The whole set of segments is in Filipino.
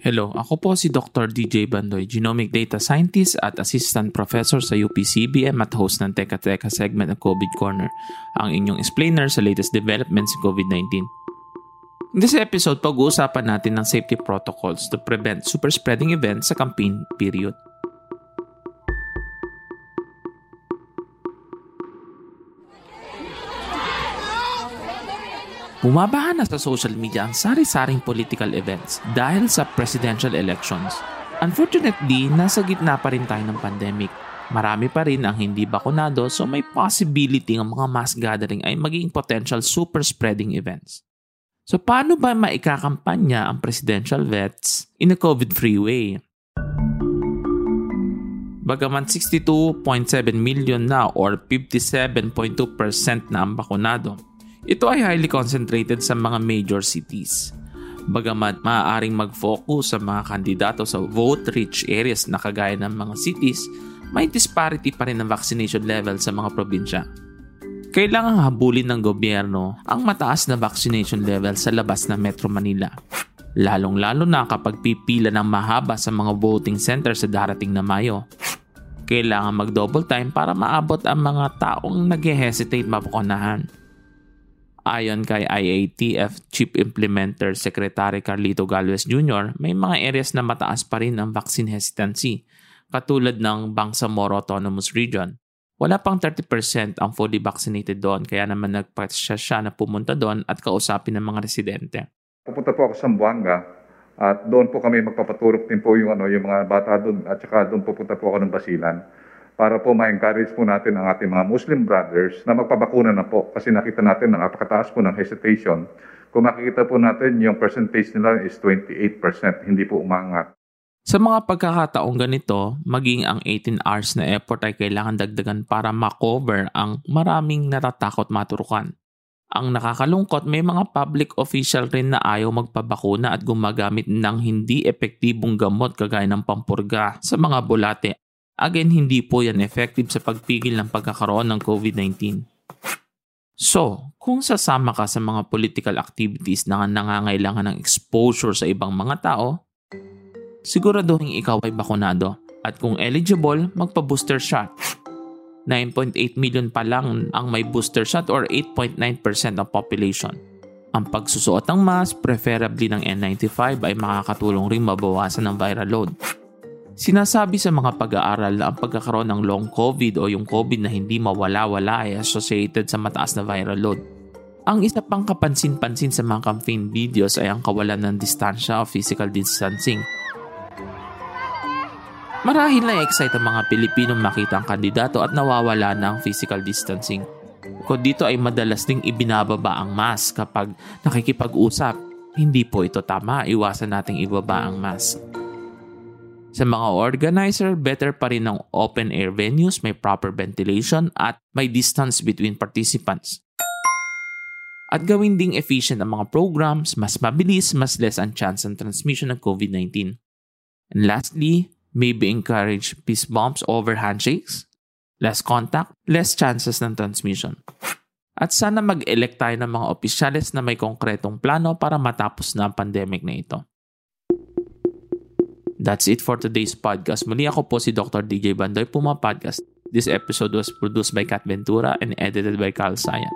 Hello, ako po si Dr. DJ Bandoy, Genomic Data Scientist at Assistant Professor sa UPCBM at host ng Teka Teka segment ng COVID Corner, ang inyong explainer sa latest developments sa COVID-19. In this episode, pag-uusapan natin ng safety protocols to prevent super spreading events sa campaign period. Bumabaha na sa social media ang sari-saring political events dahil sa presidential elections. Unfortunately, nasa gitna pa rin tayo ng pandemic. Marami pa rin ang hindi bakunado so may possibility ng mga mass gathering ay maging potential super spreading events. So paano ba maikakampanya ang presidential vets in a COVID-free way? Bagaman 62.7 million na or 57.2% na ang bakunado, ito ay highly concentrated sa mga major cities. Bagamat maaaring mag-focus sa mga kandidato sa vote-rich areas na kagaya ng mga cities, may disparity pa rin ng vaccination level sa mga probinsya. Kailangang habulin ng gobyerno ang mataas na vaccination level sa labas ng Metro Manila. Lalong-lalo na kapag pipila ng mahaba sa mga voting center sa darating na Mayo. Kailangan mag-double time para maabot ang mga taong nag-hesitate mapukunahan. Ayon kay IATF Chief Implementer Secretary Carlito Galvez Jr., may mga areas na mataas pa rin ang vaccine hesitancy, katulad ng Bangsamoro Autonomous Region. Wala pang 30% ang fully vaccinated doon kaya naman nagpasya siya na pumunta doon at kausapin ng mga residente. Pupunta po ako sa Buanga at doon po kami magpapaturok din po yung, ano, yung mga bata doon at saka doon pupunta po ako ng Basilan para po ma-encourage po natin ang ating mga Muslim brothers na magpabakuna na po kasi nakita natin na napakataas po ng hesitation. Kung makikita po natin, yung percentage nila is 28%, hindi po umangat. Sa mga pagkakataong ganito, maging ang 18 hours na effort ay kailangan dagdagan para makover ang maraming natatakot maturukan. Ang nakakalungkot, may mga public official rin na ayaw magpabakuna at gumagamit ng hindi epektibong gamot kagaya ng pampurga sa mga bulate Again, hindi po yan effective sa pagpigil ng pagkakaroon ng COVID-19. So, kung sasama ka sa mga political activities na nangangailangan ng exposure sa ibang mga tao, siguraduhin ikaw ay bakunado at kung eligible, magpa-booster shot. 9.8 million pa lang ang may booster shot or 8.9% ng population. Ang pagsusuot ng mask, preferably ng N95 ay makakatulong ring mabawasan ng viral load. Sinasabi sa mga pag-aaral na ang pagkakaroon ng long COVID o yung COVID na hindi mawala-wala ay associated sa mataas na viral load. Ang isa pang kapansin-pansin sa mga campaign videos ay ang kawalan ng distansya o physical distancing. Marahil na excite ang mga Pilipino makita ang kandidato at nawawala na ang physical distancing. Kung dito ay madalas ding ibinababa ang mask kapag nakikipag-usap. Hindi po ito tama, iwasan nating ibaba ang mask. Sa mga organizer, better pa rin ng open air venues, may proper ventilation at may distance between participants. At gawin ding efficient ang mga programs, mas mabilis, mas less ang chance ng transmission ng COVID-19. And lastly, maybe encourage peace bumps over handshakes, less contact, less chances ng transmission. At sana mag-elect tayo ng mga opisyales na may konkretong plano para matapos na ang pandemic na ito. That's it for today's podcast. Muli ako po si Dr. DJ Bandoy Puma Podcast. This episode was produced by Kat Ventura and edited by Carl Sayan.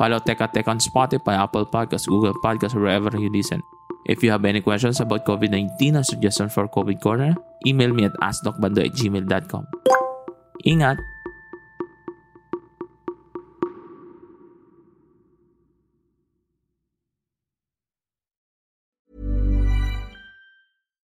Follow Teka Tech on Spotify, Apple Podcasts, Google Podcasts, wherever you listen. If you have any questions about COVID-19 or suggestions for COVID Corner, email me at askdocbandoy at gmail.com. Ingat!